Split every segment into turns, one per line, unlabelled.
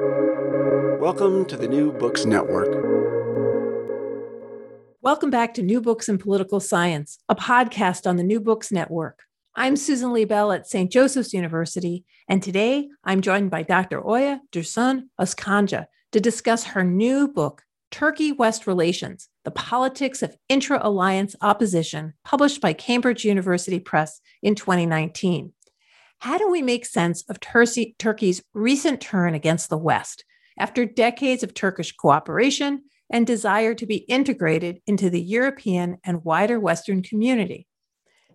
Welcome to the New Books Network.
Welcome back to New Books in Political Science, a podcast on the New Books Network. I'm Susan Liebell at St. Joseph's University, and today I'm joined by Dr. Oya Dursun Özkanca to discuss her new book, Turkey West Relations The Politics of Intra Alliance Opposition, published by Cambridge University Press in 2019. How do we make sense of Turkey's recent turn against the West after decades of Turkish cooperation and desire to be integrated into the European and wider Western community?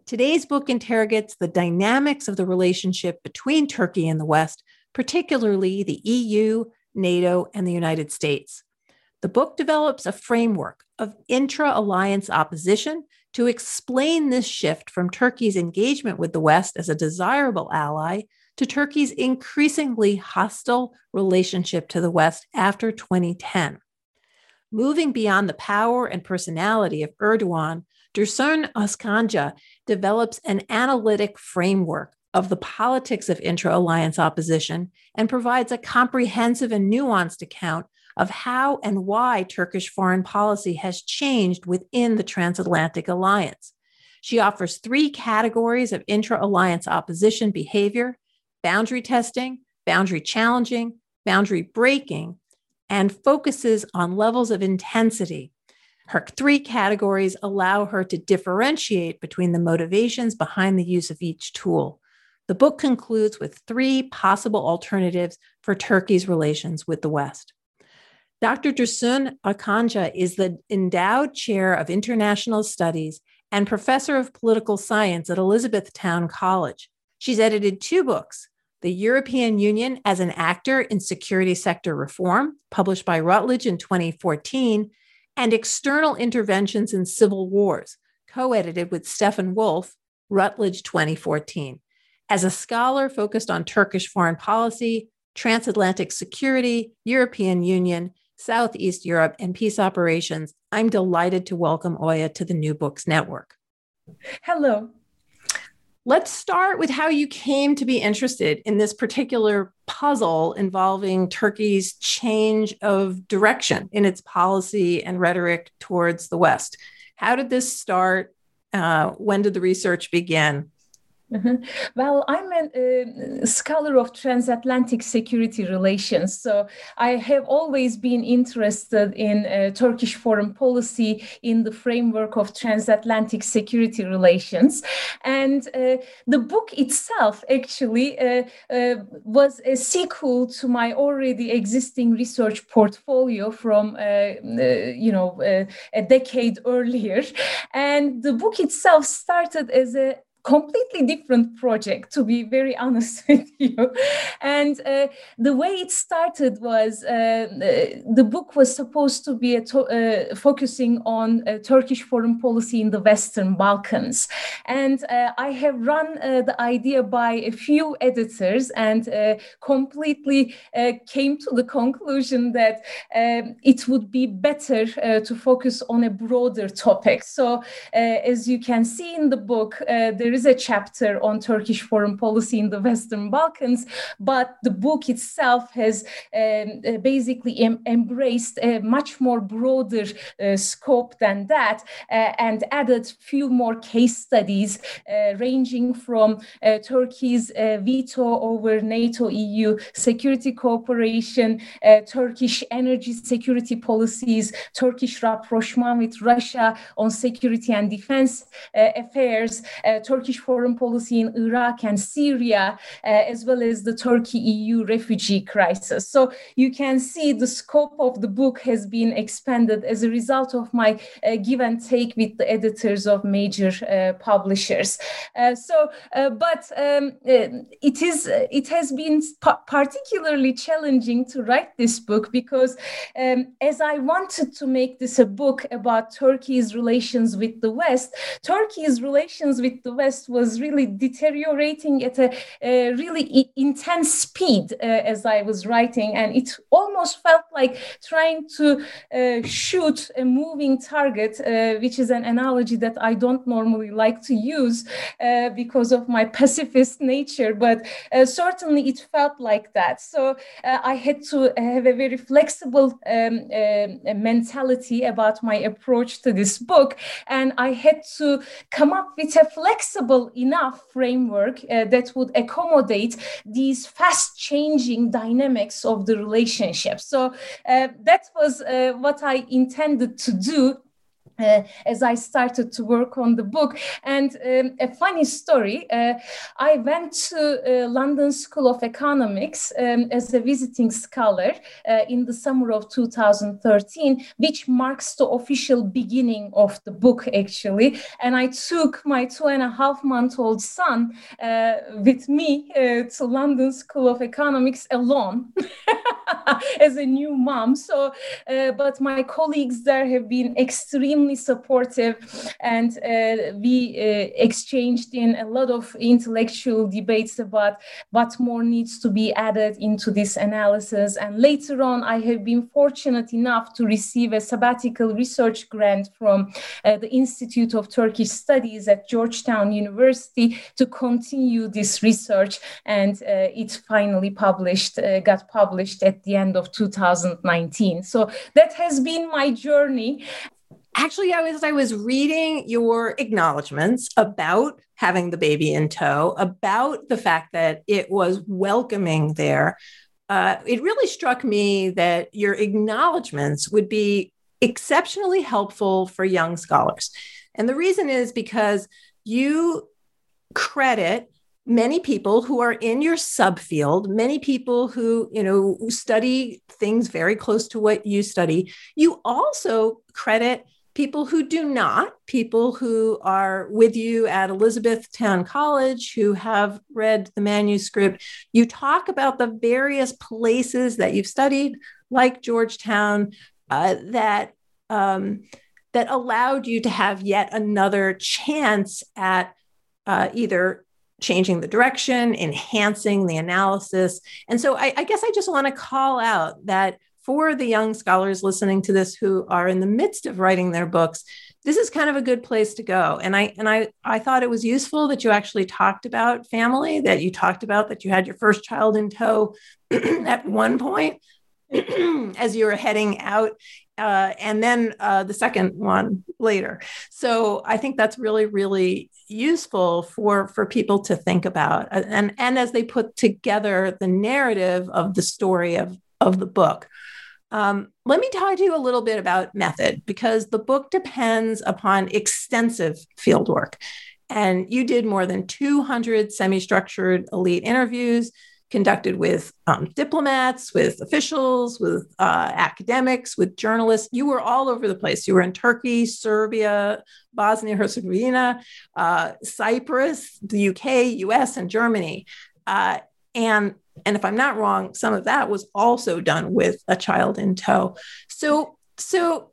Today's book interrogates the dynamics of the relationship between Turkey and the West, particularly the EU, NATO, and the United States. The book develops a framework of intra alliance opposition to explain this shift from Turkey's engagement with the West as a desirable ally to Turkey's increasingly hostile relationship to the West after 2010. Moving beyond the power and personality of Erdogan, Dursun Özkanca develops an analytic framework of the politics of intra alliance opposition and provides a comprehensive and nuanced account of how and why Turkish foreign policy has changed within the transatlantic alliance. She offers three categories of intra alliance opposition behavior boundary testing, boundary challenging, boundary breaking, and focuses on levels of intensity. Her three categories allow her to differentiate between the motivations behind the use of each tool. The book concludes with three possible alternatives for Turkey's relations with the West. Dr. Dursun Özkanca is the endowed chair of international studies and professor of political science at Elizabethtown College. She's edited two books The European Union as an Actor in Security Sector Reform, published by Routledge in 2014, and External Interventions in Civil Wars, co edited with Stefan Wolff, Routledge 2014 as a scholar focused on Turkish foreign policy, transatlantic security, European Union, Southeast Europe, and peace operations, I'm delighted to welcome Oya to the New Books Network.
Hello.
Let's start with how you came to be interested in this particular puzzle involving Turkey's change of direction in its policy and rhetoric towards the West. How did this start? Uh, when did the research begin?
Mm-hmm. Well, I'm a, a, scholar of transatlantic security relations, so I have always been interested in uh, Turkish foreign policy in the framework of transatlantic security relations. And uh, the book itself actually uh, uh was a sequel to my already existing research portfolio from, uh, uh, you know, a decade earlier. And the book itself started as a completely different project to be very honest with you. And uh, the way it started was uh, the book was supposed to be to- uh, focusing on uh, turkish foreign policy in the western balkans. And uh, i have run uh, the idea by a few editors and completely came to the conclusion that um, it would be better to focus on a broader topic. So as you can see in the book there there is a chapter on Turkish foreign policy in the Western Balkans, but the book itself has um, uh, basically em- embraced a much more broader uh, scope than that uh, and added few more case studies uh, ranging from uh, Turkey's uh, veto over NATO EU security cooperation, Turkish energy security policies, Turkish rapprochement with Russia on security and defense affairs, foreign policy in Iraq and Syria, uh, as well as the Turkey EU refugee crisis. So you can see the scope of the book has been expanded as a result of my uh, give and take with the editors of major uh, publishers. Uh, so, uh, but um, it is it has been particularly challenging to write this book because um, as I wanted to make this a book about Turkey's relations with the West, Turkey's relations with the West was really deteriorating at a, a really intense speed uh, as I was writing, and it almost felt like trying to uh, shoot a moving target, uh, which is an analogy that I don't normally like to use uh, because of my pacifist nature, but uh, certainly it felt like that. So I had to have a very flexible um, mentality about my approach to this book, and I had to come up with a flexible enough framework uh, that would accommodate these fast changing dynamics of the relationship. So uh, that was uh, what I intended to do uh, as I started to work on the book. And um, a funny story uh, I went to uh, London School of Economics um, as a visiting scholar uh, in the summer of 2013, which marks the official beginning of the book, actually. And I took my two and a half month old son uh, with me uh, to London School of Economics alone. as a new mom so but my colleagues there have been extremely extremely supportive, and uh, we uh, exchanged in a lot of intellectual debates about what more needs to be added into this analysis. And later on, I have been fortunate enough to receive a sabbatical research grant from uh, the Institute of Turkish Studies at Georgetown University to continue this research, and it finally published, got published at the end of 2019. So that has been my journey
actually i was i was reading your acknowledgments about having the baby in tow about the fact that it was welcoming there uh, it really struck me that your acknowledgments would be exceptionally helpful for young scholars. And the reason is because you credit many people who are in your subfield many people who you know study things very close to what you study. You also credit people who do not, people who are with you at Elizabethtown College, who have read the manuscript. You talk about the various places that you've studied, like Georgetown, uh, that um, that allowed you to have yet another chance at uh, either changing the direction, enhancing the analysis. And so I, I guess I just want to call out that for the young scholars listening to this who are in the midst of writing their books, this is kind of a good place to go. And I and I I thought it was useful that you actually talked about family, that you talked about that you had your first child in tow at one point as you were heading out uh, and then uh, the second one later. So I think that's really, really useful for for people to think about, and and as they put together the narrative of the story of of the book. Um, let me talk to you a little bit about method because the book depends upon extensive field work. And you did more than 200 semi structured elite interviews conducted with um, diplomats, with officials, with uh, academics, with journalists. You were all over the place. You were in Turkey, Serbia, Bosnia Herzegovina, uh, Cyprus, the UK, US, and Germany. Uh, and and if I'm not wrong, some of that was also done with a child in tow. So, so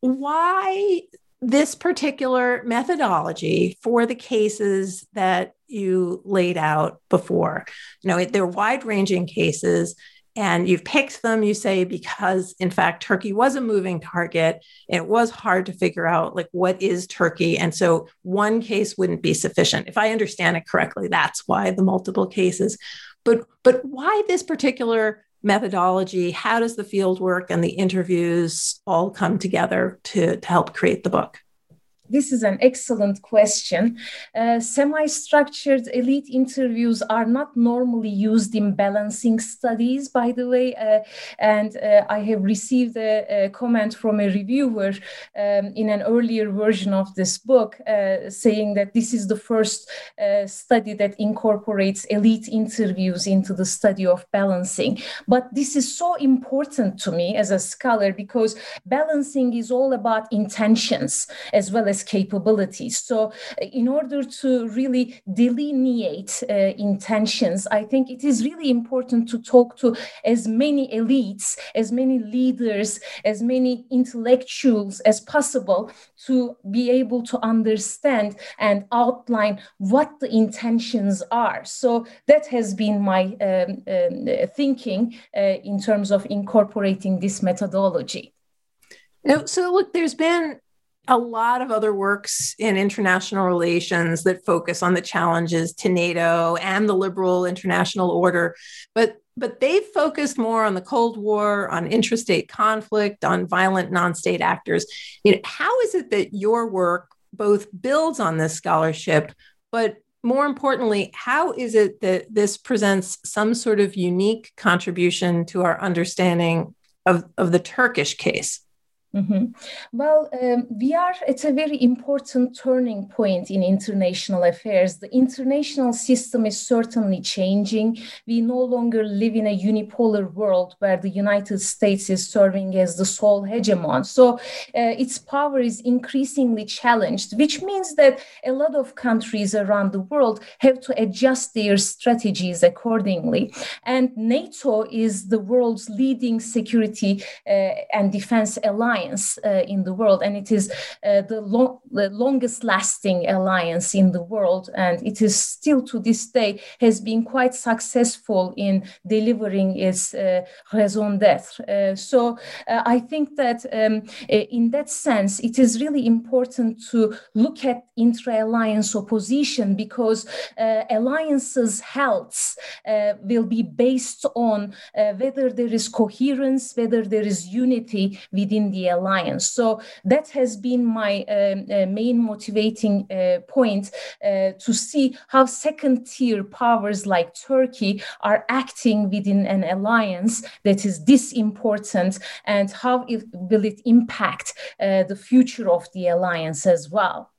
why this particular methodology for the cases that you laid out before? You know, they're wide ranging cases and you've picked them you say because in fact turkey was a moving target it was hard to figure out like what is turkey and so one case wouldn't be sufficient if i understand it correctly that's why the multiple cases but but why this particular methodology? How does the field work and the interviews all come together to, to help create the book?
This is an excellent question. Uh, Semi structured elite interviews are not normally used in balancing studies, by the way. Uh, and uh, I have received a, a, comment from a reviewer um, in an earlier version of this book uh, saying that this is the first uh, study that incorporates elite interviews into the study of balancing. But this is so important to me as a scholar because balancing is all about intentions as well as as capabilities. So, in order to really delineate uh, intentions, I think it is really important to talk to as many elites, as many leaders, as many intellectuals as possible to be able to understand and outline what the intentions are. So that has been my um, um, thinking uh, in terms of incorporating this methodology.
Now, so look, there's been a lot of other works in international relations that focus on the challenges to NATO and the liberal international order, but but they focused more on the Cold War, on intrastate conflict, on violent non-state actors. You know, how is it that your work both builds on this scholarship, but more importantly, how is it that this presents some sort of unique contribution to our understanding of, of the Turkish case?
Mm-hmm. Well, um, we are at a very important turning point in international affairs. The international system is certainly changing. We no longer live in a unipolar world where the United States is serving as the sole hegemon. So uh, its power is increasingly challenged, which means that a lot of countries around the world have to adjust their strategies accordingly. And NATO is the world's leading security uh, and defense alliance alliance uh, in the world, and it is uh, the, lo- the longest lasting alliance in the world, and it is still to this day has been quite successful in delivering its uh, raison d'être. Uh, so uh, I think that um, in that sense, it is really important to look at intra-alliance opposition because uh, alliances' health will be based on whether there is coherence, whether there is unity within the alliance. So that has been my um, uh, main motivating uh, point uh, to see how second tier powers like Turkey are acting within an alliance that is this important and how it, will it impact uh, the future of the alliance as well.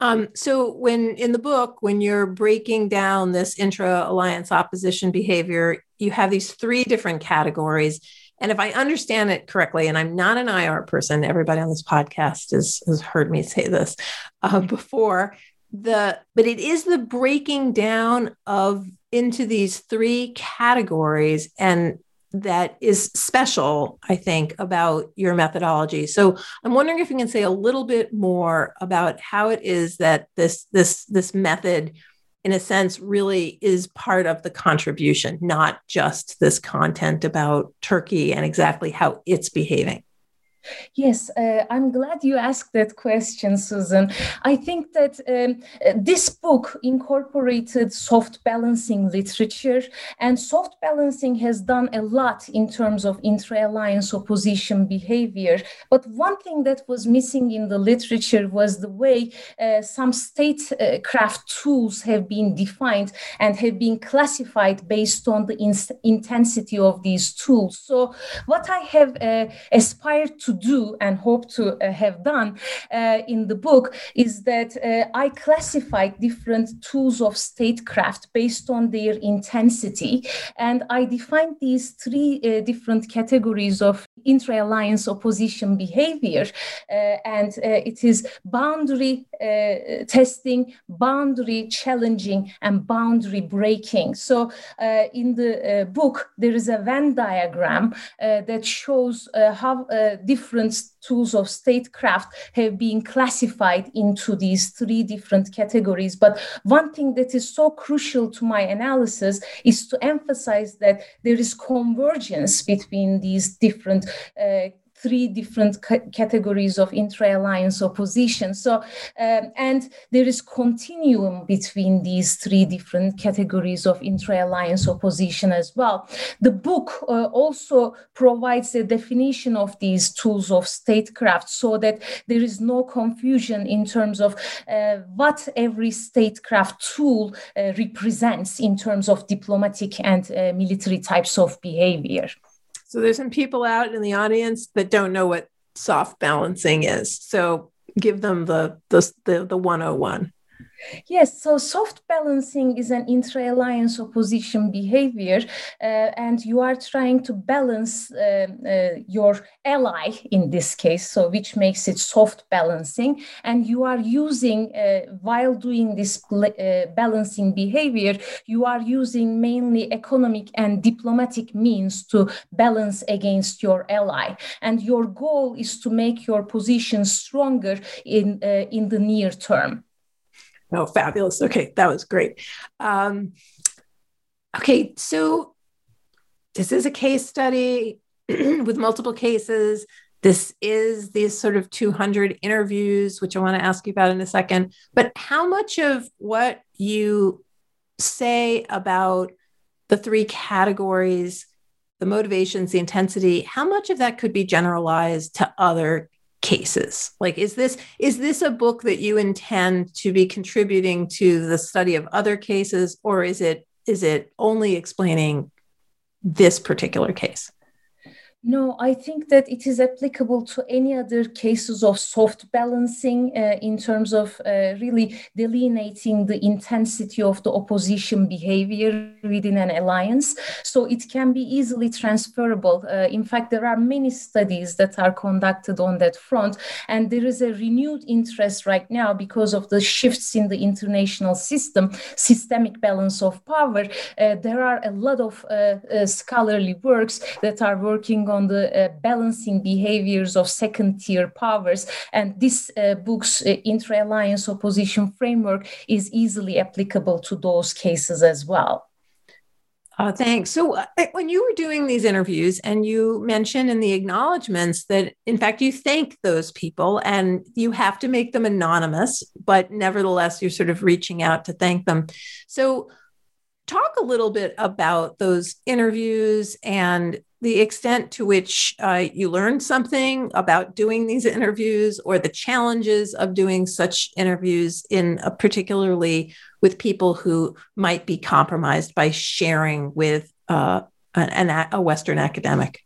Um, so when in the book, when you're breaking down this intra-alliance opposition behavior, you have these three different categories and if I understand it correctly, and I'm not an IR person, everybody on this podcast has, has heard me say this uh, before. The but it is the breaking down of into these three categories, and that is special, I think, about your methodology. So I'm wondering if you can say a little bit more about how it is that this this this method in a sense, really is part of the contribution, not just this content about Turkey and exactly how it's behaving.
Yes, uh, I'm glad you asked that question, Susan. I think that um, this book incorporated soft balancing literature, and soft balancing has done a lot in terms of intra alliance opposition behavior. But one thing that was missing in the literature was the way uh, some statecraft tools have been defined and have been classified based on the in- intensity of these tools. So, what I have uh, aspired to do and hope to uh, have done uh, in the book is that uh, I classified different tools of statecraft based on their intensity. And I defined these three uh, different categories of intra alliance opposition behavior. Uh, and uh, it is boundary testing, boundary challenging, and boundary breaking. So in the book, there is a Venn diagram that shows how different different tools of statecraft have been classified into these three different categories. But one thing that is so crucial to my analysis is to emphasize that there is convergence between these different uh, three different categories of intra-alliance opposition. So, um, and there is continuum between these three different categories of intra-alliance opposition as well. The book uh, also provides a definition of these tools of statecraft so that there is no confusion in terms of uh, what every statecraft tool uh, represents in terms of diplomatic and uh, military types of behavior.
So there's some people out in the audience that don't know what soft balancing is. So give them the the the, the 101.
Yes, so soft balancing is an intra alliance opposition behavior, uh, and you are trying to balance uh, uh, your ally in this case, so which makes it soft balancing. And you are using, uh, while doing this uh, balancing behavior, you are using mainly economic and diplomatic means to balance against your ally. And your goal is to make your position stronger in, uh, in the near term.
Oh, fabulous. Okay, that was great. Um, okay, so this is a case study with multiple cases. This is these sort of 200 interviews, which I want to ask you about in a second. But how much of what you say about the three categories, the motivations, the intensity, how much of that could be generalized to other cases? Like is this is this a book that you intend to be contributing to the study of other cases or is it is it only explaining this particular case
no, I think that it is applicable to any other cases of soft balancing uh, in terms of uh, really delineating the intensity of the opposition behavior within an alliance. So it can be easily transferable. Uh, in fact, there are many studies that are conducted on that front, and there is a renewed interest right now because of the shifts in the international system, systemic balance of power. Uh, there are a lot of uh, uh, scholarly works that are working on on the uh, balancing behaviors of second tier powers. And this uh, book's uh, intra alliance opposition framework is easily applicable to those cases as well.
Uh, thanks. So, uh, when you were doing these interviews, and you mentioned in the acknowledgments that, in fact, you thank those people and you have to make them anonymous, but nevertheless, you're sort of reaching out to thank them. So, talk a little bit about those interviews and the extent to which uh, you learned something about doing these interviews or the challenges of doing such interviews in a particularly with people who might be compromised by sharing with uh, an, a western academic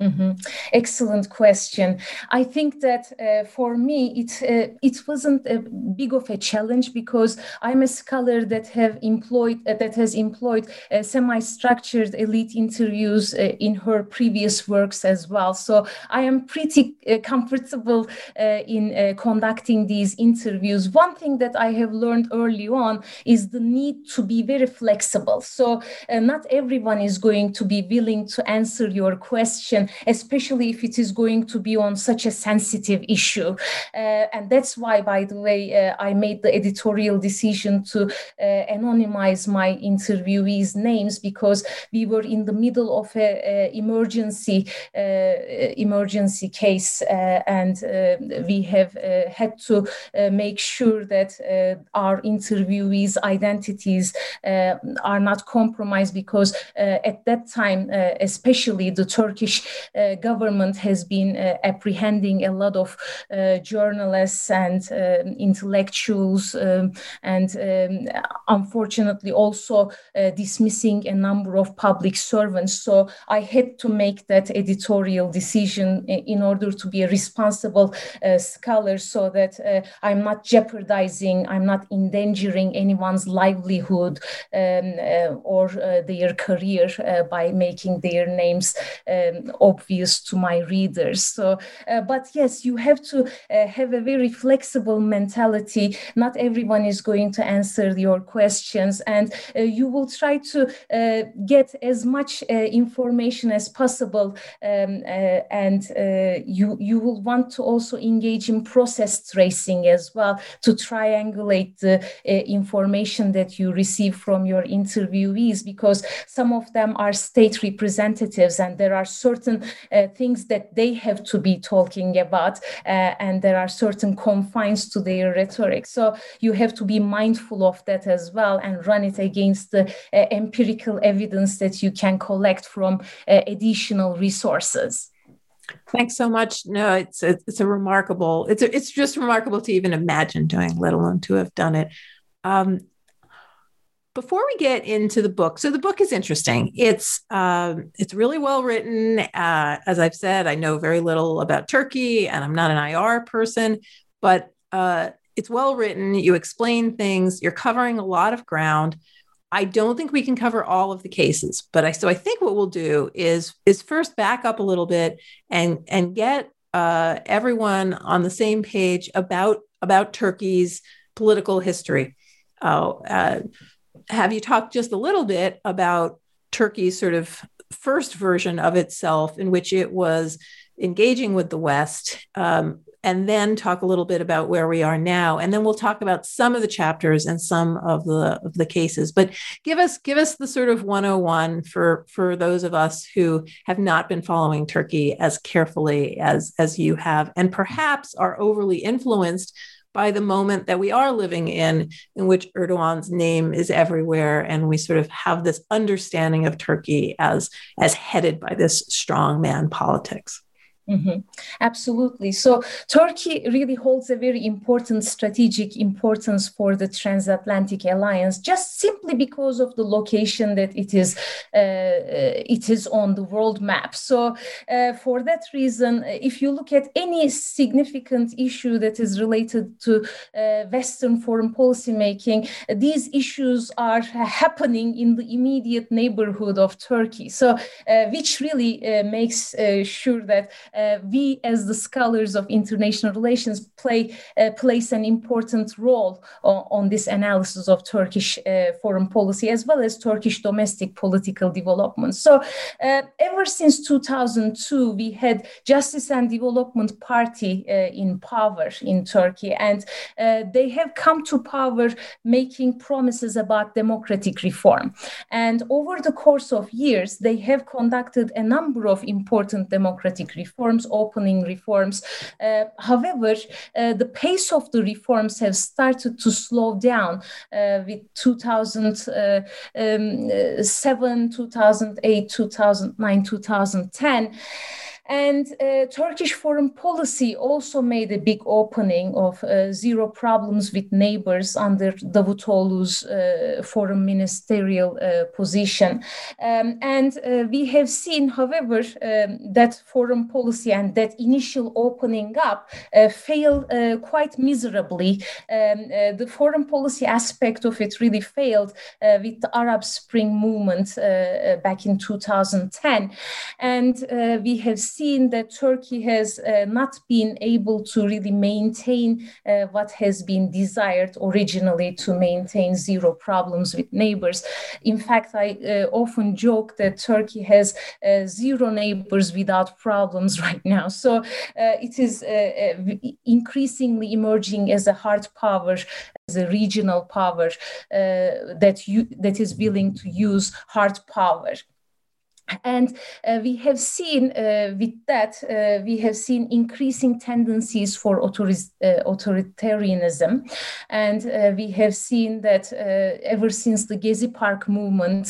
Mm-hmm. Excellent question. I think that uh, for me, it uh, it wasn't a big of a challenge because I'm a scholar that have employed uh, that has employed uh, semi-structured elite interviews uh, in her previous works as well. So I am pretty uh, comfortable in conducting these interviews. One thing that I have learned early on is the need to be very flexible. So not everyone is going to be willing to answer your question especially if it is going to be on such a sensitive issue. Uh, and that's why, by the way, uh, I made the editorial decision to uh, anonymize my interviewees' names because we were in the middle of an emergency emergency case, and we have had to make sure that our interviewees' identities are not compromised because at that time, especially the Turkish uh, government has been uh, apprehending a lot of uh, journalists and intellectuals, um, and um, unfortunately also dismissing a number of public servants. So I had to make that editorial decision in order to be a responsible scholar, so that I'm not jeopardizing, I'm not endangering anyone's livelihood um, or their career by making their names um, obvious to my readers. So, uh, but yes, you have to uh, have a very flexible mentality. Not everyone is going to answer your questions, and uh, you will try to uh, get as much uh, information as possible. Um, uh, and you you will want to also engage in process tracing as well to triangulate the information that you receive from your interviewees, because some of them are state representatives, and there are certain uh, things that they have to be talking about, uh, and there are certain confines to their rhetoric. So you have to be mindful of that as well and run it against the uh, empirical evidence that you can collect from additional resources.
Thanks so much. No, it's a, it's a remarkable. It's a, it's just remarkable to even imagine doing, let alone to have done it. Um, before we get into the book, so the book is interesting. It's um, it's really well written. Uh, as I've said, I know very little about Turkey, and I'm not an IR person, but uh, it's well written. You explain things. You're covering a lot of ground. I don't think we can cover all of the cases, but I so I think what we'll do is is first back up a little bit and and get uh, everyone on the same page about about Turkey's political history. Uh, uh, have you talked just a little bit about Turkey's sort of first version of itself, in which it was engaging with the West, um, and then talk a little bit about where we are now and then we'll talk about some of the chapters and some of the of the cases. But give us give us the sort of 101 for for those of us who have not been following turkey as carefully as as you have and perhaps are overly influenced by the moment that we are living in, in which Erdogan's name is everywhere, and we sort of have this understanding of Turkey as as headed by this strong man politics.
Mm-hmm. Absolutely. So Turkey really holds a very important strategic importance for the transatlantic alliance, just simply because of the location that it is uh, it is on the world map. So uh, for that reason, if you look at any significant issue that is related to uh, Western foreign policy making, these issues are happening in the immediate neighborhood of Turkey. So uh, which really uh, makes uh, sure that uh, we as the scholars of international relations play uh, place an important role on, on, this analysis of Turkish uh, foreign policy as well as Turkish domestic political development. So uh, ever since 2002, we had Justice and Development Party uh, in power in Turkey, and uh, they have come to power making promises about democratic reform. And over the course of years, they have conducted a number of important democratic reforms reforms, opening reforms. Uh, however, uh, the pace of the reforms have started to slow down uh, with 2007, um, 2008, 2009, 2010. And uh, Turkish foreign policy also made a big opening of uh, zero problems with neighbors under Davutoğlu's uh, foreign ministerial uh, position. Um, and uh, we have seen, however, um, that foreign policy and that initial opening up uh, failed quite miserably. Um, the foreign policy aspect of it really failed with the Arab Spring movement back in 2010. And we have seen that Turkey has uh, not been able to really maintain uh, what has been desired originally to maintain zero problems with neighbors. In fact, I uh, often joke that Turkey has uh, zero neighbors without problems right now. So uh, it is uh, increasingly emerging as a hard power, as a regional power that you that is willing to use hard power. And uh, we have seen uh, with that, uh, we have seen increasing tendencies for uh, authoritarianism. And uh, we have seen that uh, ever since the Gezi Park movement,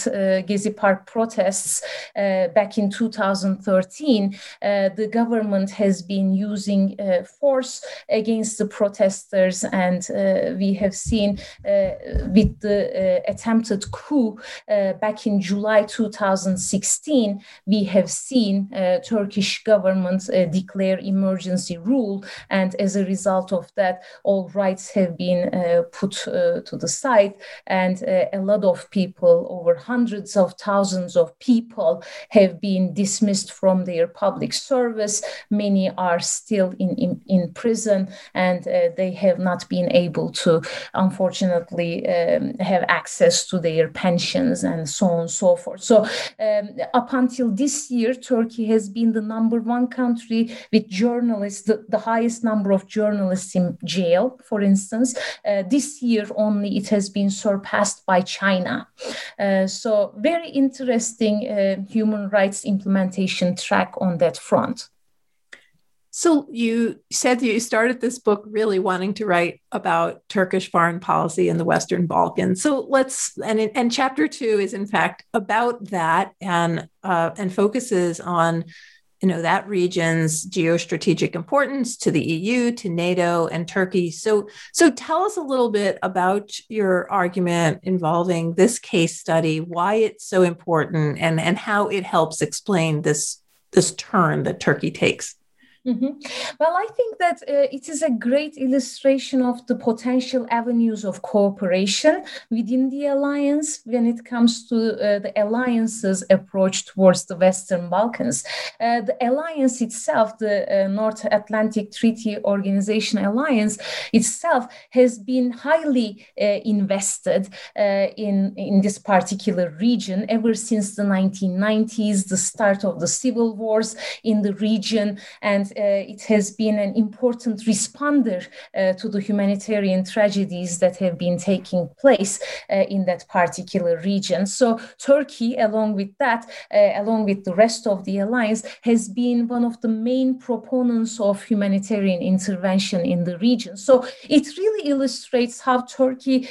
Gezi Park protests back in 2013, the government has been using force against the protesters. And we have seen with the attempted coup back in July 2016 2016, we have seen uh, Turkish government uh, declare emergency rule, and as a result of that, all rights have been uh, put to the side, and a lot of people, over hundreds of thousands of people, have been dismissed from their public service. Many are still in in, in prison, and uh, they have not been able to, unfortunately, um, have access to their pensions and so on and so forth. So um, up until this year, Turkey has been the number one country with journalists, the, the highest number of journalists in jail, for instance. Uh, this year only, it has been surpassed by China. Uh, so, very interesting uh, human rights implementation track on that front.
So you said you started this book really wanting to write about Turkish foreign policy in the Western Balkans. So let's and and chapter two is in fact about that and uh, and focuses on you know that region's geostrategic importance to the EU, to NATO, and Turkey. So so tell us a little bit about your argument involving this case study, why it's so important, and and how it helps explain this this turn that Turkey takes.
Mm-hmm. Well, I think that uh, it is a great illustration of the potential avenues of cooperation within the alliance when it comes to uh, the alliance's approach towards the Western Balkans. Uh, the alliance itself, the uh, North Atlantic Treaty Organization Alliance itself, has been highly uh, invested uh, in, in this particular region ever since the 1990s, the start of the civil wars in the region, and uh, it has been an important responder uh, to the humanitarian tragedies that have been taking place uh, in that particular region. So Turkey, along with that, along with the rest of the alliance, has been one of the main proponents of humanitarian intervention in the region. So it really illustrates how Turkey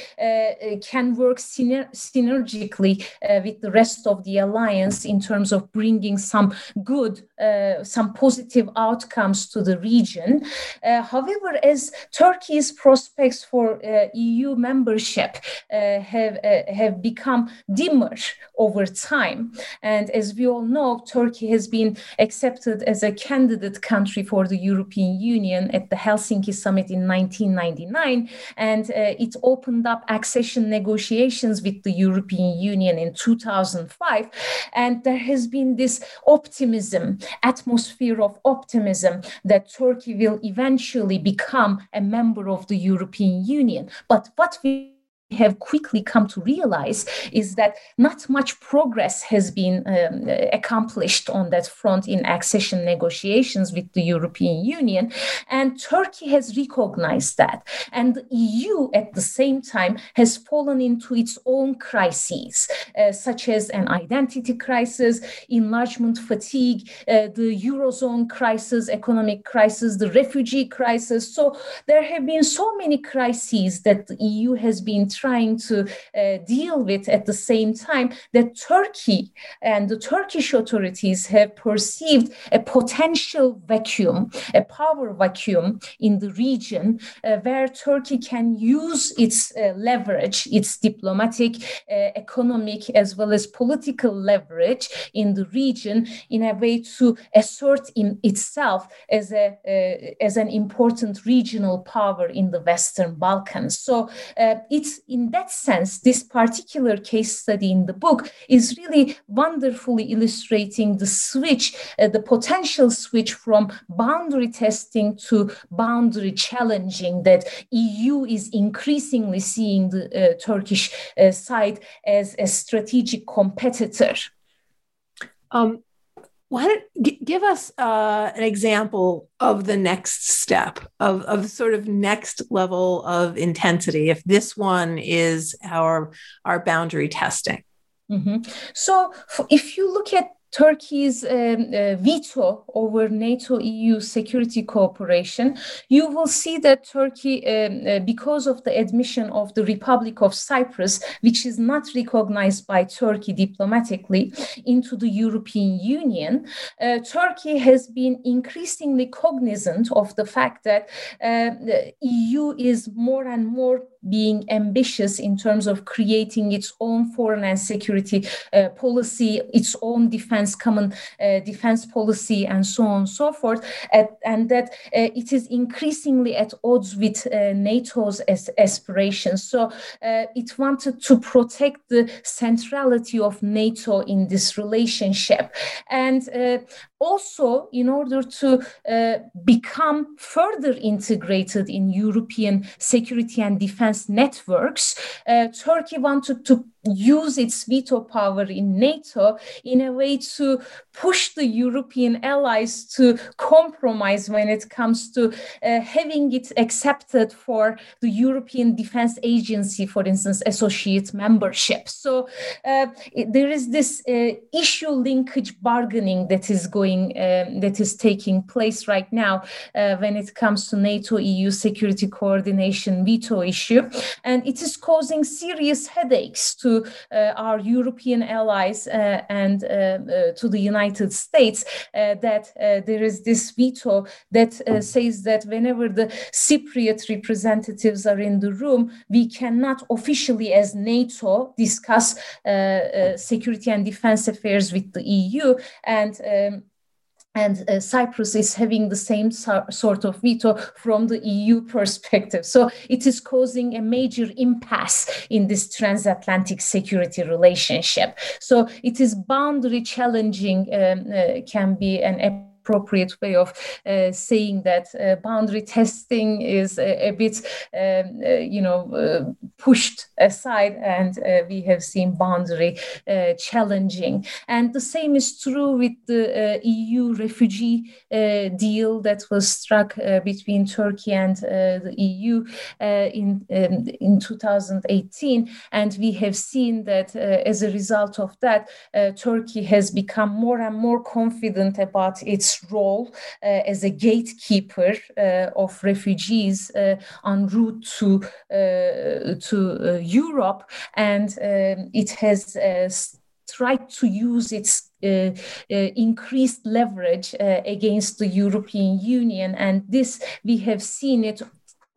can work syner- synergically with the rest of the alliance in terms of bringing some good, uh, some positive outcomes to the region. Uh, however, as Turkey's prospects for uh, EU membership uh, have, have become dimmer over time, and as we all know, Turkey has been accepted as a candidate country for the European Union at the Helsinki summit in 1999, and it opened up accession negotiations with the European Union in 2005. And there has been this optimism, atmosphere of optimism that Turkey will eventually become a member of the European Union. But what we have quickly come to realize is that not much progress has been um, accomplished on that front in accession negotiations with the European Union. And Turkey has recognized that. And the EU, at the same time, has fallen into its own crises, uh, such as an identity crisis, enlargement fatigue, uh, the Eurozone crisis, economic crisis, the refugee crisis. So there have been so many crises that the EU has been trying to uh, deal with at the same time that Turkey and the Turkish authorities have perceived a potential vacuum, a power vacuum in the region uh, where Turkey can use its uh, leverage, its diplomatic, uh, economic, as well as political leverage in the region in a way to assert in itself as a uh, as an important regional power in the Western Balkans. So uh, it's in that sense, this particular case study in the book is really wonderfully illustrating the switch, uh, the potential switch from boundary testing to boundary challenging that EU is increasingly seeing the uh, Turkish uh, side as a strategic competitor.
Um, why don't give us uh, an example of the next step of, of sort of next level of intensity if this one is our our boundary testing
mm-hmm. so if you look at Turkey's um, uh, veto over NATO EU security cooperation, you will see that Turkey, um, uh, because of the admission of the Republic of Cyprus, which is not recognized by Turkey diplomatically, into the European Union, uh, Turkey has been increasingly cognizant of the fact that uh, the EU is more and more being ambitious in terms of creating its own foreign and security uh, policy, its own defense, common uh, defense policy, and so on and so forth, at, and that uh, it is increasingly at odds with uh, NATO's as aspirations. So uh, it wanted to protect the centrality of NATO in this relationship. And uh, also in order to uh, become further integrated in European security and defense networks, uh, Turkey wanted to use its veto power in NATO in a way to push the European allies to compromise when it comes to uh, having it accepted for the European Defense Agency, for instance, associate membership. So uh, there is this uh, issue linkage bargaining that is going, um, that is taking place right now uh, when it comes to NATO EU security coordination veto issue, and it is causing serious headaches to uh, our European allies uh, and uh, to the United States that there is this veto that says that whenever the Cypriot representatives are in the room, we cannot officially, as NATO, discuss security and defense affairs with the EU and um, and uh, Cyprus is having the same so- sort of veto from the EU perspective. So it is causing a major impasse in this transatlantic security relationship. So it is boundary challenging, um, uh, can be an appropriate way of uh, saying that uh, boundary testing is a, a bit, um, uh, you know, pushed aside, and we have seen boundary challenging. And the same is true with the EU refugee deal that was struck between Turkey and the EU in um, in 2018, and we have seen that as a result of that, Turkey has become more and more confident about its role uh, as a gatekeeper uh, of refugees uh, en route to to Europe, and um, it has tried to use its uh, uh, increased leverage uh, against the European Union. And this, we have seen it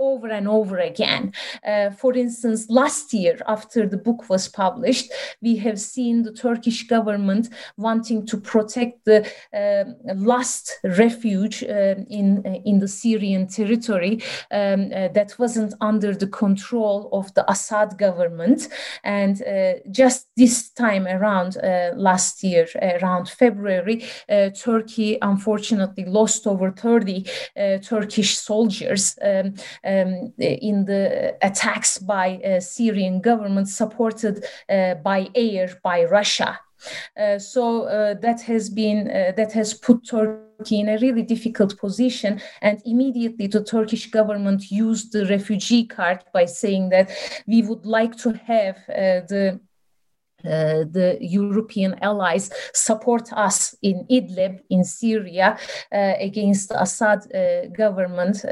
over and over again. Uh, for instance, last year, after the book was published, we have seen the Turkish government wanting to protect the uh, last refuge uh, in, uh, in the Syrian territory um, uh, that wasn't under the control of the Assad government. And uh, just this time around, last year, around February, Turkey unfortunately lost over 30 Turkish soldiers. Um, um, in the attacks by uh, Syrian government supported uh, by air by Russia. Uh, so uh, that has been uh, that has put Turkey in a really difficult position, and immediately the Turkish government used the refugee card by saying that we would like to have uh, the uh, the European allies support us in Idlib in Syria uh, against Assad uh, government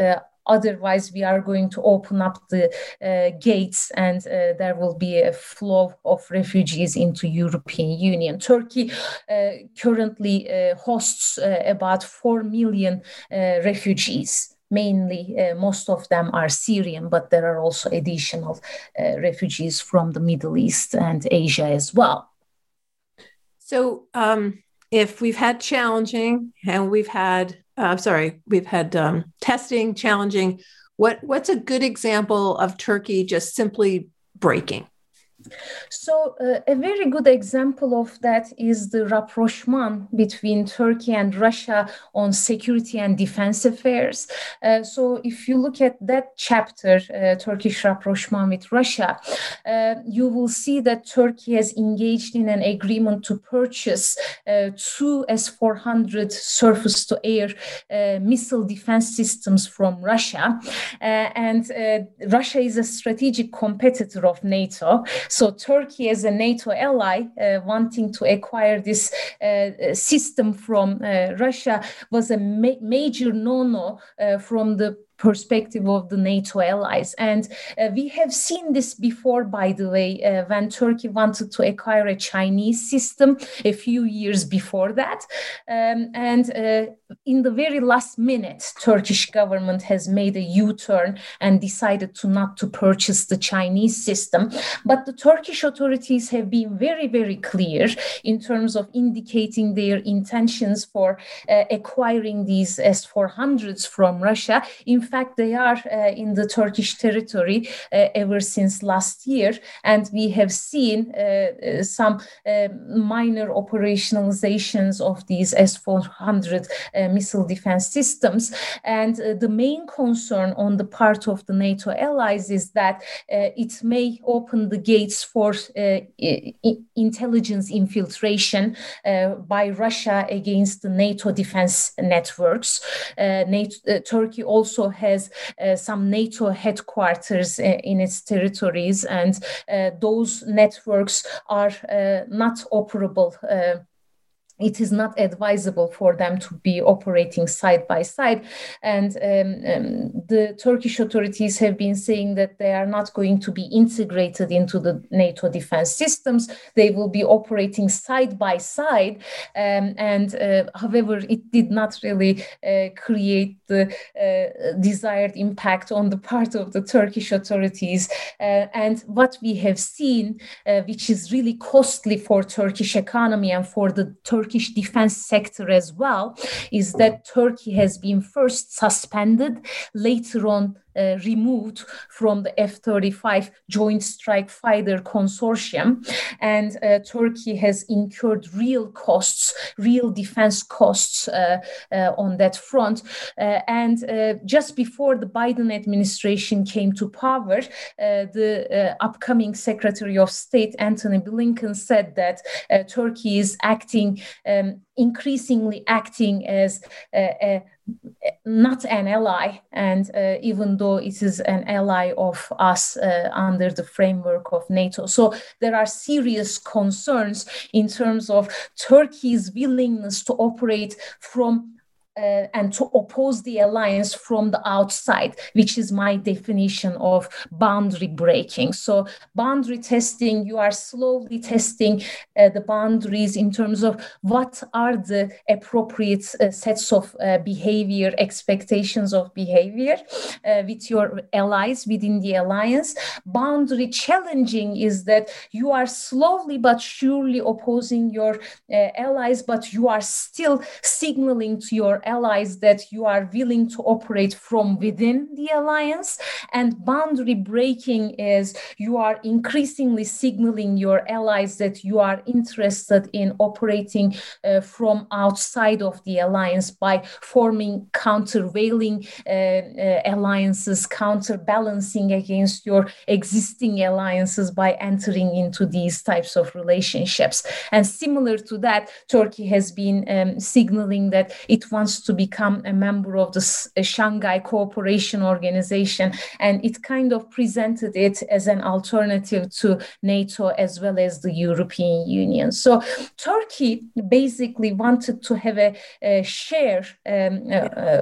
Otherwise, we are going to open up the uh, gates and uh, there will be a flow of refugees into European Union. Turkey uh, currently uh, hosts uh, about 4 million refugees mainly uh, most of them are syrian but there are also additional uh, refugees from the middle east and asia as well
so um, if we've had challenging and we've had uh, sorry, we've had um, testing, challenging. What what's a good example of Turkey just simply breaking?
So, uh, a very good example of that is the rapprochement between Turkey and Russia on security and defense affairs. Uh, so, if you look at that chapter, uh, Turkish rapprochement with Russia, uh, you will see that Turkey has engaged in an agreement to purchase uh, two S 400 surface to air uh, missile defense systems from Russia. and Russia is a strategic competitor of NATO. So Turkey, as a NATO ally, uh, wanting to acquire this uh, system from uh, Russia was a ma- major no-no uh, from the perspective of the NATO allies. And uh, we have seen this before, by the way, uh, when Turkey wanted to acquire a Chinese system a few years before that. Um, and uh, in the very last minute, Turkish government has made a U-turn and decided to not to purchase the Chinese system. But the Turkish authorities have been very, very clear in terms of indicating their intentions for uh, acquiring these S-400s from Russia. In fact, they are uh, in the Turkish territory uh, ever since last year, and we have seen uh, uh, some minor operationalizations of these S-400 Uh, missile defense systems. And uh, the main concern on the part of the NATO allies is that uh, it may open the gates for intelligence infiltration by Russia against the NATO defense networks. NATO, Turkey also has uh, some NATO headquarters uh, in its territories, and uh, those networks are not operable it is not advisable for them to be operating side by side. And um, um, the Turkish authorities have been saying that they are not going to be integrated into the NATO defense systems. They will be operating side by side. Um, and uh, however, it did not really uh, create the uh, desired impact on the part of the Turkish authorities. Uh, and what we have seen, uh, which is really costly for Turkish economy and for the Turkish Turkish defense sector as well is that Turkey has been first suspended, later on uh, removed from the F 35 Joint Strike Fighter Consortium. And uh, Turkey has incurred real costs, real defense costs uh, uh on that front. Uh, and uh, just before the Biden administration came to power, the upcoming Secretary of State, Antony Blinken, said that Turkey is acting, um, increasingly acting as a, a not an ally, and uh, even though it is an ally of us uh, under the framework of NATO. So there are serious concerns in terms of Turkey's willingness to operate from uh, and to oppose the alliance from the outside, which is my definition of boundary breaking. So, boundary testing, you are slowly testing uh, the boundaries in terms of what are the appropriate uh, sets of uh, behavior, expectations of behavior uh, with your allies within the alliance. Boundary challenging is that you are slowly but surely opposing your uh, allies, but you are still signaling to your allies that you are willing to operate from within the alliance. And boundary breaking is you are increasingly signaling your allies that you are interested in operating uh, from outside of the alliance by forming countervailing uh, uh, alliances, counterbalancing against your existing alliances by entering into these types of relationships. And similar to that, Turkey has been um, signaling that it wants to become a member of the Shanghai Cooperation Organization, and it kind of presented it as an alternative to NATO as well as the European Union. So Turkey basically wanted to have a, a share. Um, uh, uh,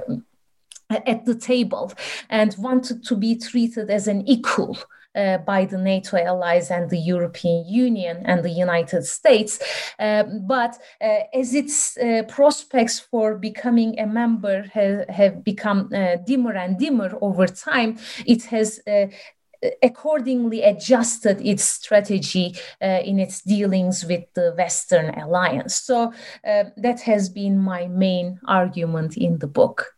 at the table and wanted to be treated as an equal uh, by the NATO allies and the European Union and the United States. Uh, but uh, as its uh, prospects for becoming a member have, have become uh, dimmer and dimmer over time, it has accordingly adjusted its strategy uh, in its dealings with the Western alliance. So uh, that has been my main argument in the book.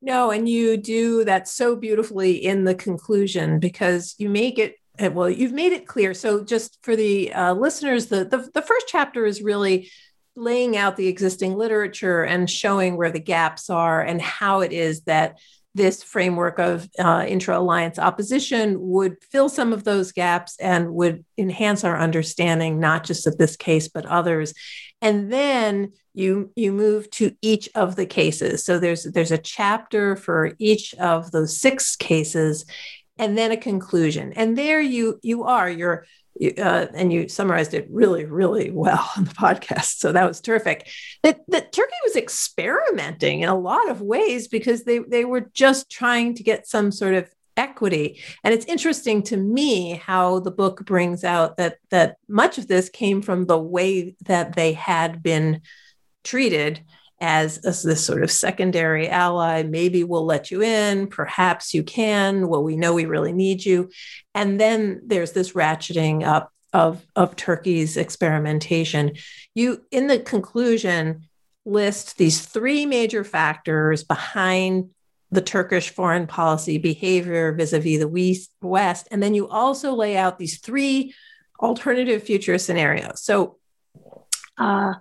No, and you do that so beautifully in the conclusion because you make it eh, well you've made it clear. So just for the uh, listeners the, the the first chapter is really laying out the existing literature and showing where the gaps are and how it is that this framework of uh, intra alliance opposition would fill some of those gaps and would enhance our understanding, not just of this case, but others. And then you you move to each of the cases. So there's there's a chapter for each of those six cases, and then a conclusion. And there you you are. You're uh, and you summarized it really, really well on the podcast. So that was terrific. That, that Turkey was experimenting in a lot of ways because they, they were just trying to get some sort of equity. And it's interesting to me how the book brings out that that much of this came from the way that they had been treated as, this sort of secondary ally. Maybe we'll let you in. Perhaps you can. Well, we know we really need you. And then there's this ratcheting up of, of Turkey's experimentation. You, in the conclusion, list these three major factors behind the Turkish foreign policy behavior vis a vis the West. And then you also lay out these three alternative future scenarios. So, uh,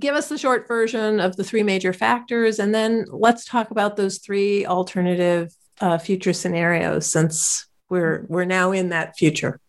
give us the short version of the three major factors, and then let's talk about those three alternative uh, future scenarios since we're we're now in that future.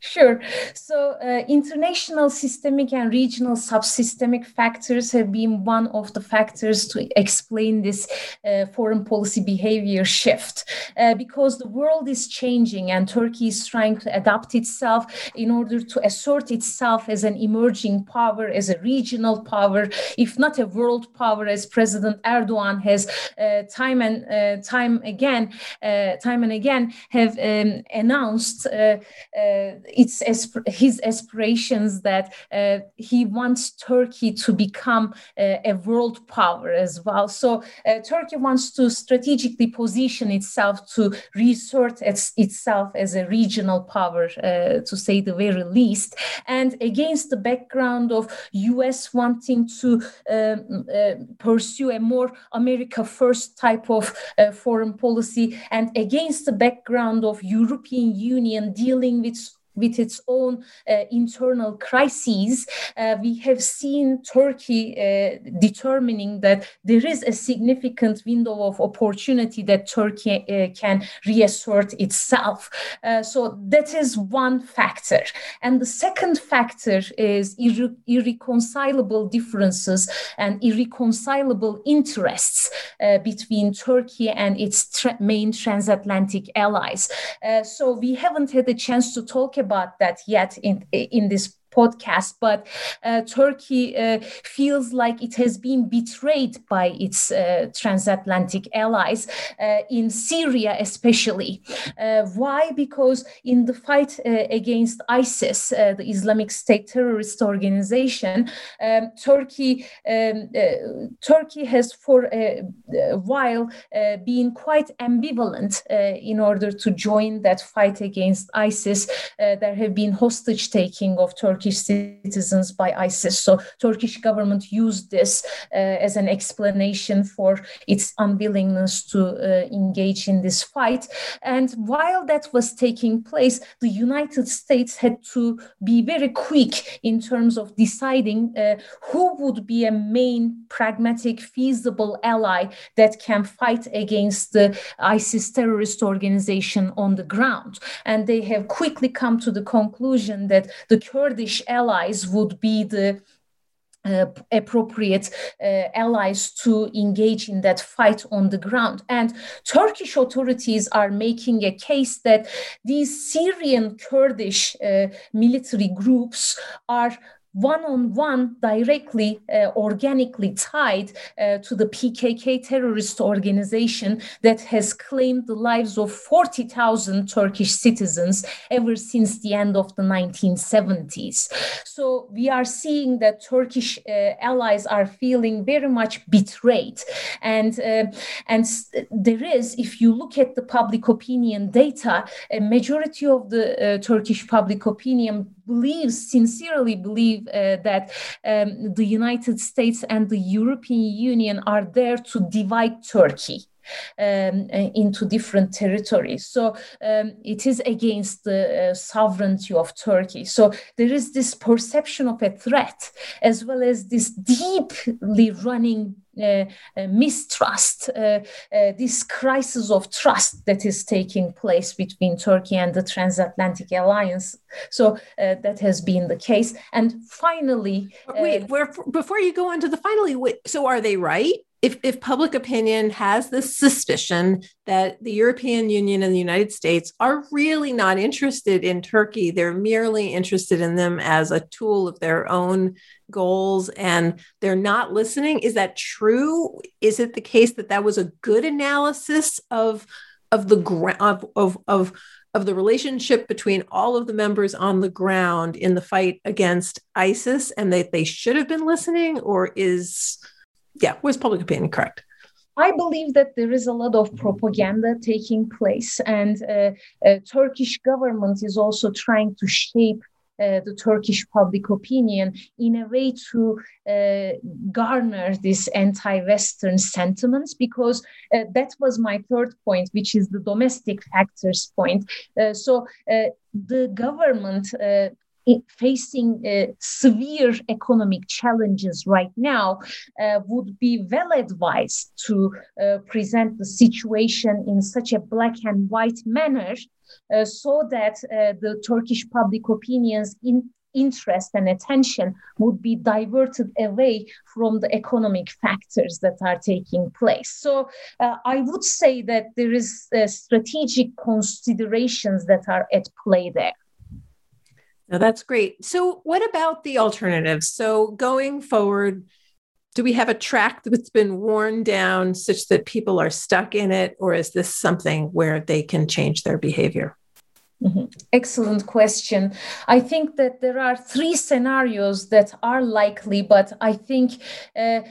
Sure. So, uh, international systemic and regional subsystemic factors have been one of the factors to explain this uh, foreign policy behavior shift uh, because the world is changing and Turkey is trying to adapt itself in order to assert itself as an emerging power, as a regional power, if not a world power, as President Erdogan has uh, time and uh, time again, uh, time and again have um, announced it's his aspirations that uh, he wants Turkey to become uh, a world power as well. So uh, Turkey wants to strategically position itself to reassert its, itself as a regional power, uh, to say the very least. And against the background of U.S. wanting to um, uh, pursue a more America first type of foreign policy, and against the background of European Union dealing with with its own uh, internal crises, uh, we have seen Turkey uh, determining that there is a significant window of opportunity that Turkey uh, can reassert itself. Uh, so that is one factor. And the second factor is irre- irreconcilable differences and irreconcilable interests uh, between Turkey and its tra- main transatlantic allies. so we haven't had a chance to talk about about that yet in in this podcast, but uh, Turkey uh, feels like it has been betrayed by its uh, transatlantic allies uh, in Syria, especially. Uh, why? Because in the fight uh, against ISIS, the Islamic State terrorist organization, um, Turkey um, Turkey has for a, while been quite ambivalent in order to join that fight against ISIS. there have been hostage taking of Turkey Turkish citizens by ISIS. So Turkish government used this uh, as an explanation for its unwillingness to uh, engage in this fight. And while that was taking place, the United States had to be very quick in terms of deciding uh, who would be a main pragmatic, feasible ally that can fight against the ISIS terrorist organization on the ground. And they have quickly come to the conclusion that the Kurdish allies would be the uh, appropriate uh, allies to engage in that fight on the ground. And Turkish authorities are making a case that these Syrian Kurdish uh, military groups are one on one directly, uh, organically tied uh, to the PKK terrorist organization that has claimed the lives of 40,000 Turkish citizens ever since the end of the 1970s. So we are seeing that Turkish uh, allies are feeling very much betrayed. And, uh, and there is, if you look at the public opinion data, a majority of the uh, Turkish public opinion believes, sincerely believe uh, that um, the United States and the European Union are there to divide Turkey. Um, uh, into different territories. So um, it is against the uh, sovereignty of Turkey. So there is this perception of a threat, as well as this deeply running uh, uh, mistrust, uh, this crisis of trust that is taking place between Turkey and the transatlantic alliance. So that has been the case. And finally,
wait, before you go on to the finally, so are they right? If, if public opinion has this suspicion that the European Union and the United States are really not interested in Turkey, they're merely interested in them as a tool of their own goals and they're not listening, is that true? Is it the case that that was a good analysis of of the ground of, of of of the relationship between all of the members on the ground in the fight against ISIS and that they should have been listening or is yeah, was public opinion correct?
I believe that there is a lot of propaganda taking place, and uh, uh, Turkish government is also trying to shape uh, the Turkish public opinion in a way to uh, garner this anti-Western sentiments, because uh, that was my third point, which is the domestic factors point. Uh, so the government facing uh, severe economic challenges right now uh, would be well advised to uh, present the situation in such a black and white manner uh, so that uh, the Turkish public opinions in interest and attention would be diverted away from the economic factors that are taking place. So uh, I would say that there is uh, strategic considerations that are at play there.
Now that's great. So, what about the alternatives? So, going forward, do we have a track that's been worn down such that people are stuck in it, or is this something where they can change their behavior?
Mm-hmm. Excellent question. I think that there are three scenarios that are likely, but I think uh,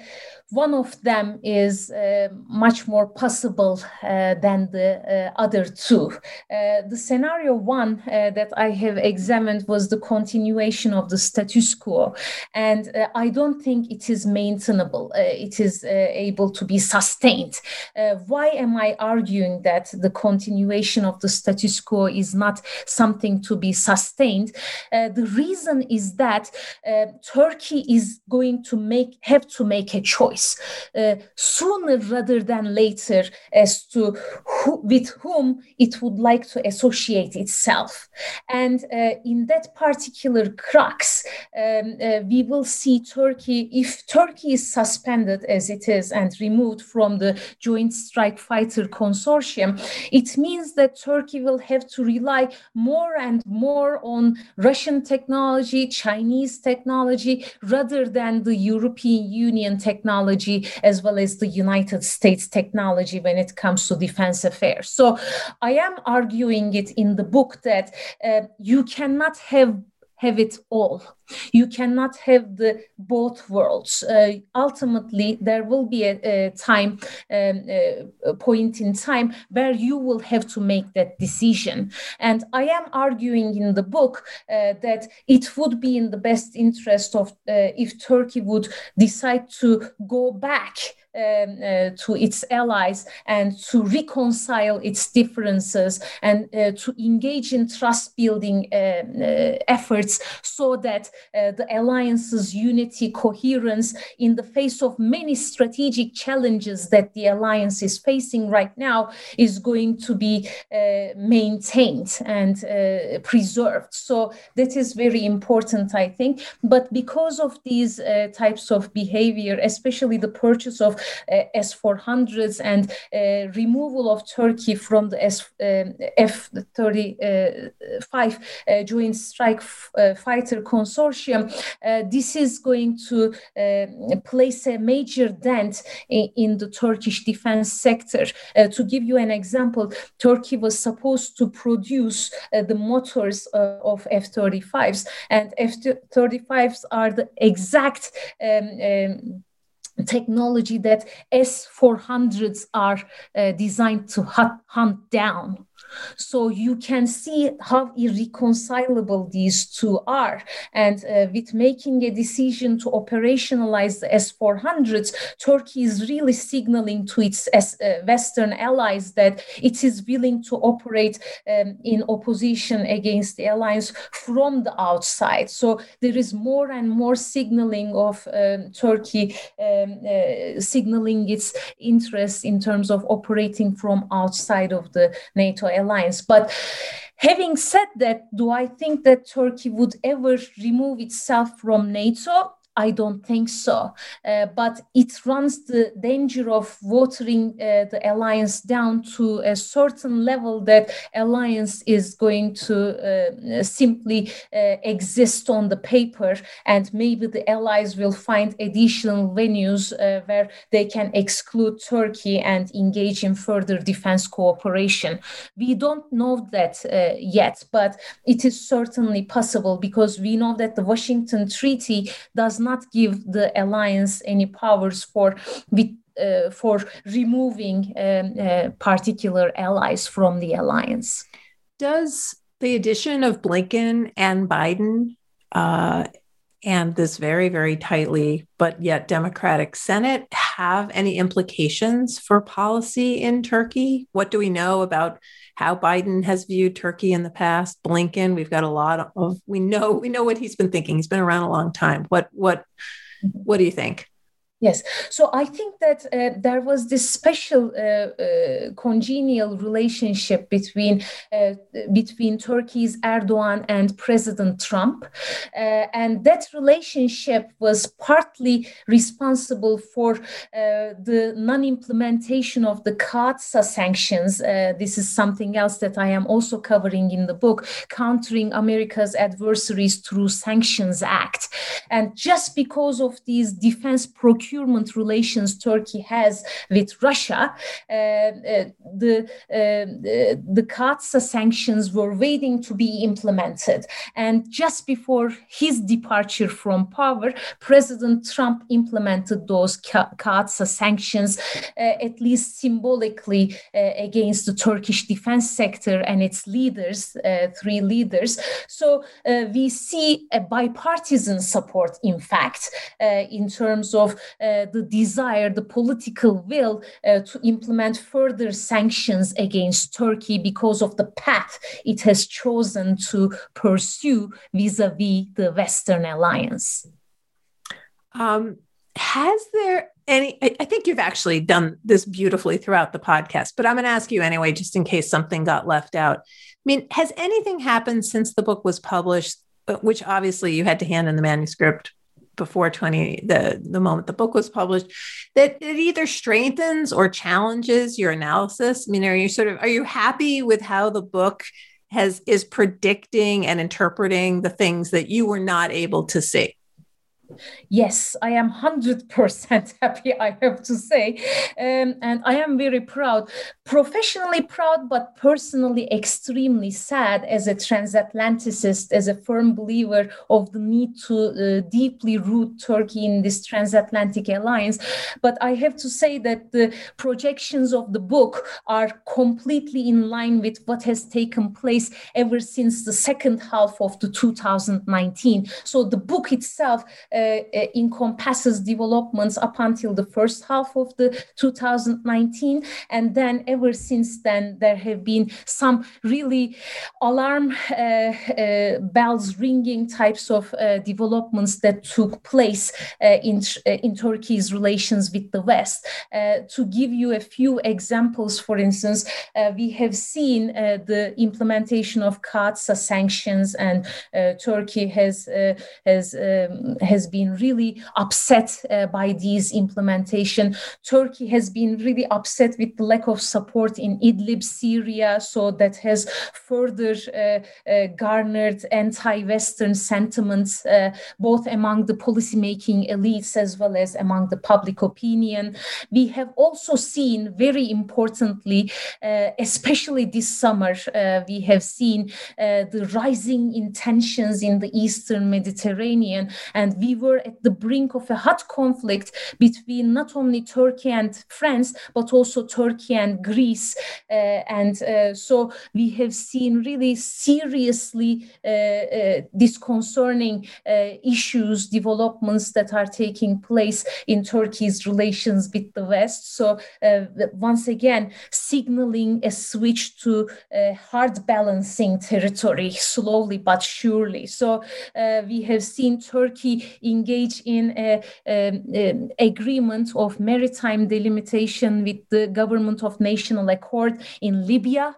one of them is uh, much more possible uh, than the uh, other two. Uh, the scenario one uh, that I have examined was the continuation of the status quo. And I don't think it is maintainable, it is able to be sustained. why am I arguing that the continuation of the status quo is not something to be sustained? the reason is that Turkey is going to make have to make a choice choice uh, sooner rather than later as to who, with whom it would like to associate itself. And uh, in that particular crux, um, uh, we will see Turkey, if Turkey is suspended as it is and removed from the Joint Strike Fighter Consortium, it means that Turkey will have to rely more and more on Russian technology, Chinese technology, rather than the European Union technology technology as well as the United States technology when it comes to defense affairs. So I am arguing it in the book that uh, you cannot have have it all. You cannot have the both worlds. Uh, ultimately, there will be a, a time, um, a point in time where you will have to make that decision. And I am arguing in the book uh, that it would be in the best interest of uh, if Turkey would decide to go back to its allies and to reconcile its differences and uh, to engage in trust building um, uh, efforts so that uh, the alliance's unity, coherence in the face of many strategic challenges that the alliance is facing right now is going to be uh, maintained and uh, preserved. So that is very important, I think. But because of these types of behavior, especially the purchase of uh, S-400s and uh, removal of Turkey from the S, um, F-35 uh, Joint Strike Fighter Consortium, this is going to place a major dent in, in, the Turkish defense sector. to give you an example, Turkey was supposed to produce the motors of F-35s, and F-35s are the exact um, um, technology that S400s are uh, designed to hunt down. So you can see how irreconcilable these two are. And uh, with making a decision to operationalize the S-400s, Turkey is really signaling to its uh, Western allies that it is willing to operate um, in opposition against the alliance from the outside. So there is more and more signaling of um, Turkey um, uh, signaling its interest in terms of operating from outside of the NATO alliance. But having said that, do I think that Turkey would ever remove itself from NATO? I don't think so. Uh, but it runs the danger of watering uh, the alliance down to a certain level that alliance is going to uh, simply uh, exist on the paper, and maybe the allies will find additional venues uh, where they can exclude Turkey and engage in further defense cooperation. We don't know that uh, yet, but it is certainly possible because we know that the Washington Treaty does not not give the alliance any powers for with uh, for removing um, uh, particular allies from the alliance.
Does the addition of Blinken and Biden uh, and this very, very tightly but yet Democratic Senate have any implications for policy in Turkey? What do we know about how Biden has viewed Turkey in the past. Blinken, we've got a lot of we know we know what he's been thinking. He's been around a long time. What what mm-hmm. what do you think?
Yes. So I think that uh, there was this special uh, uh, congenial relationship between uh, between Turkey's Erdogan and President Trump, uh, and that relationship was partly responsible for uh, the non-implementation of the CAATSA sanctions. this is something else that I am also covering in the book, countering America's adversaries through Sanctions Act, and just because of these defense procurement procurement relations Turkey has with Russia, uh, uh, the the CAATSA sanctions were waiting to be implemented, and just before his departure from power, President Trump implemented those CAATSA sanctions, at least symbolically, against the Turkish defense sector and its leaders, three leaders. So we see a bipartisan support, in fact, uh, in terms of uh, the desire, the political will uh, to implement further sanctions against Turkey because of the path it has chosen to pursue vis a vis the Western alliance.
Um, has there any I, think you've actually done this beautifully throughout the podcast but i'm going to ask you anyway just in case something got left out i mean has anything happened since the book was published which obviously you had to hand in the manuscript before 20 the the moment the book was published that it either strengthens or challenges your analysis? I mean are you sort of are you happy with how the book has is predicting and interpreting the things that you were not able to see
Yes, I am 100% happy, I have to say. Um, and I am very proud, professionally proud, but personally extremely sad as a transatlanticist, as a firm believer of the need to uh, deeply root Turkey in this transatlantic alliance. But I have to say that the projections of the book are completely in line with what has taken place ever since the second half of the 2019. So the book itself uh, Uh, uh, encompasses developments up until the first half of the 2019 and then ever since then there have been some really alarm uh, uh bells ringing types of developments that took place in, in Turkey's relations with the West. to give you a few examples, for instance, we have seen the implementation of CAATSA sanctions and Turkey has has um, has been really upset uh, by these implementation. Turkey has been really upset with the lack of support in Idlib, Syria, so that has further uh, uh, garnered anti-Western sentiments uh, both among the policymaking elites as well as among the public opinion. We have also seen, very importantly, especially this summer, we have seen the rising intentions in the Eastern Mediterranean, and we were at the brink of a hot conflict between not only Turkey and France, but also Turkey and Greece. Uh, and uh, so we have seen really seriously uh, uh disconcerting uh, issues, developments that are taking place in Turkey's relations with the West. So uh, once again, signaling a switch to hard balancing territory slowly but surely. So we have seen Turkey engage in a, a, a agreement of maritime delimitation with the government of national accord in Libya,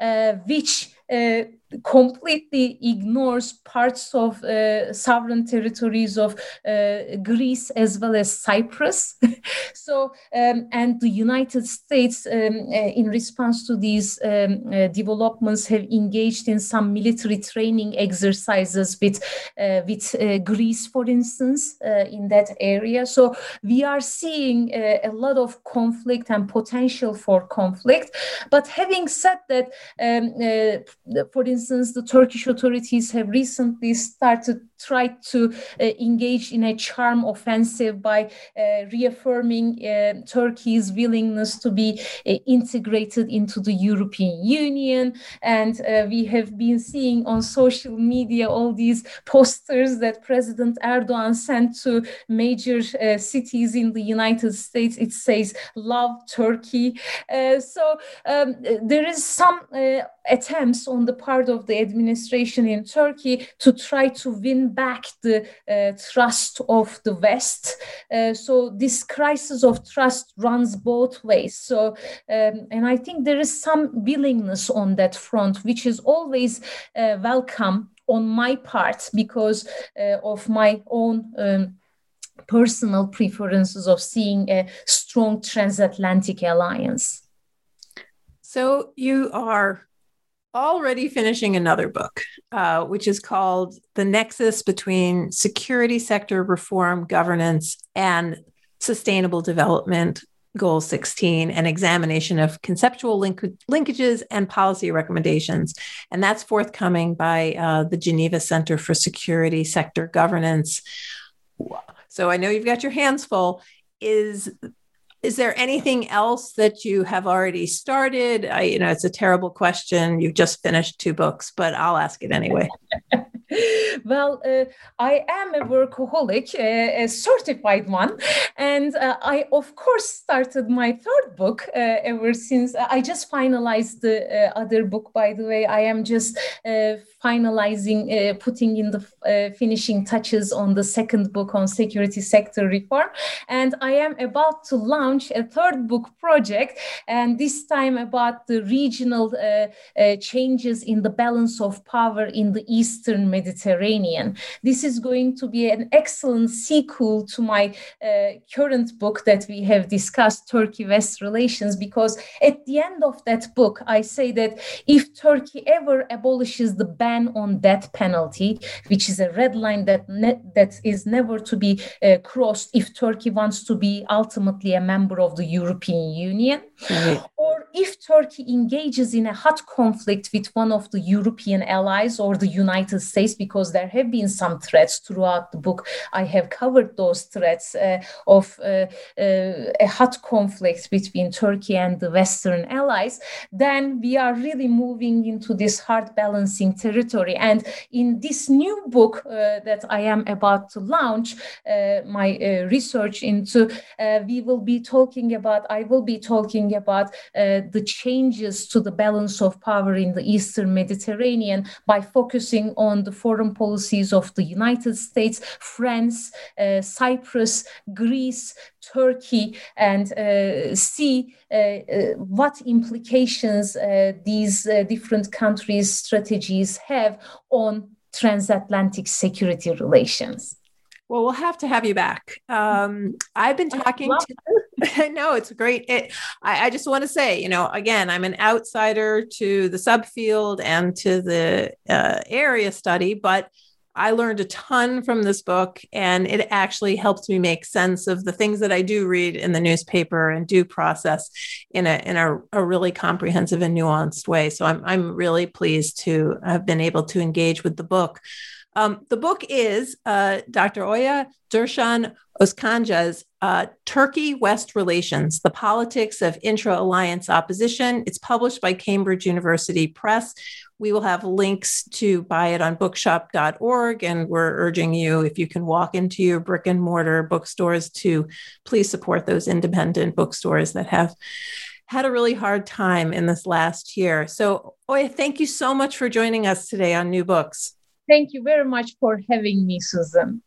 uh, which uh, completely ignores parts of uh, sovereign territories of uh, Greece as well as Cyprus. so, um, and the United States, um, uh, in response to these um, uh, developments, have engaged in some military training exercises with, uh, with uh, Greece, for instance, in that area. So, we are seeing a lot of conflict and potential for conflict. But having said that, um, for instance, instance, the Turkish authorities have recently started try to uh, engage in a charm offensive by uh, reaffirming uh, Turkey's willingness to be uh, integrated into the European Union. And uh, we have been seeing on social media all these posters that President Erdogan sent to major uh, cities in the United States. It says, Love Turkey. so um, there is some attempts on the part of the administration in Turkey to try to win back the uh, trust of the West. Uh, so this crisis of trust runs both ways. So, um, and I think there is some willingness on that front, which is always uh, welcome on my part because uh, of my own. Um, personal preferences of seeing a strong transatlantic alliance.
So you are already finishing another book, uh, which is called The Nexus Between Security Sector Reform, Governance, and Sustainable Development Goal 16, an examination of conceptual link- linkages and policy recommendations. And that's forthcoming by uh, the Geneva Center for Security Sector Governance. So I know you've got your hands full. Is is there anything else that you have already started? I, you know, it's a terrible question. You've just finished two books, but I'll ask it anyway.
well, uh, I am a workaholic, uh, a certified one. And uh, I, of course, started my third book uh, ever since. I just finalized the uh, other book, by the way. I am just uh, finalizing, putting in the finishing touches on the second book on security sector reform. And I am about to launch a third book project, and this time about the regional changes in the balance of power in the Eastern Mediterranean Mediterranean. This is going to be an excellent sequel to my uh, current book that we have discussed, Turkey West Relations, because at the end of that book, I say that if Turkey ever abolishes the ban on death penalty, which is a red line that, ne- that is never to be uh, crossed if Turkey wants to be ultimately a member of the European Union, right. or if Turkey engages in a hot conflict with one of the European allies or the United States because there have been some threats throughout the book. I have covered those threats uh, of uh, uh, a hot conflict between Turkey and the Western allies. Then we are really moving into this hard balancing territory. And in this new book uh, that I am about to launch, uh, my uh, research into, we will be talking about, I will be talking about the changes to the balance of power in the Eastern Mediterranean by focusing on the foreign policies of the United States, France, uh, Cyprus, Greece, Turkey, and uh, see uh, uh what implications uh, these uh, different countries' strategies have on transatlantic security relations.
Well, we'll have to have you back. Um, I've been talking to. I know it's great. It, I, I, just want to say, you know, again, I'm an outsider to the subfield and to the uh, area study, but I learned a ton from this book, and it actually helps me make sense of the things that I do read in the newspaper and do process in a in a, a really comprehensive and nuanced way. So I'm I'm really pleased to have been able to engage with the book. Um, the book is uh, Dr. Oya Dursun Özkanca's uh, Turkey West Relations, The Politics of Intra Alliance Opposition. It's published by Cambridge University Press. We will have links to buy it on bookshop.org. And we're urging you, if you can walk into your brick and mortar bookstores, to please support those independent bookstores that have had a really hard time in this last year. So, Oya, thank you so much for joining us today on New Books.
Thank you very much for having me, Susan.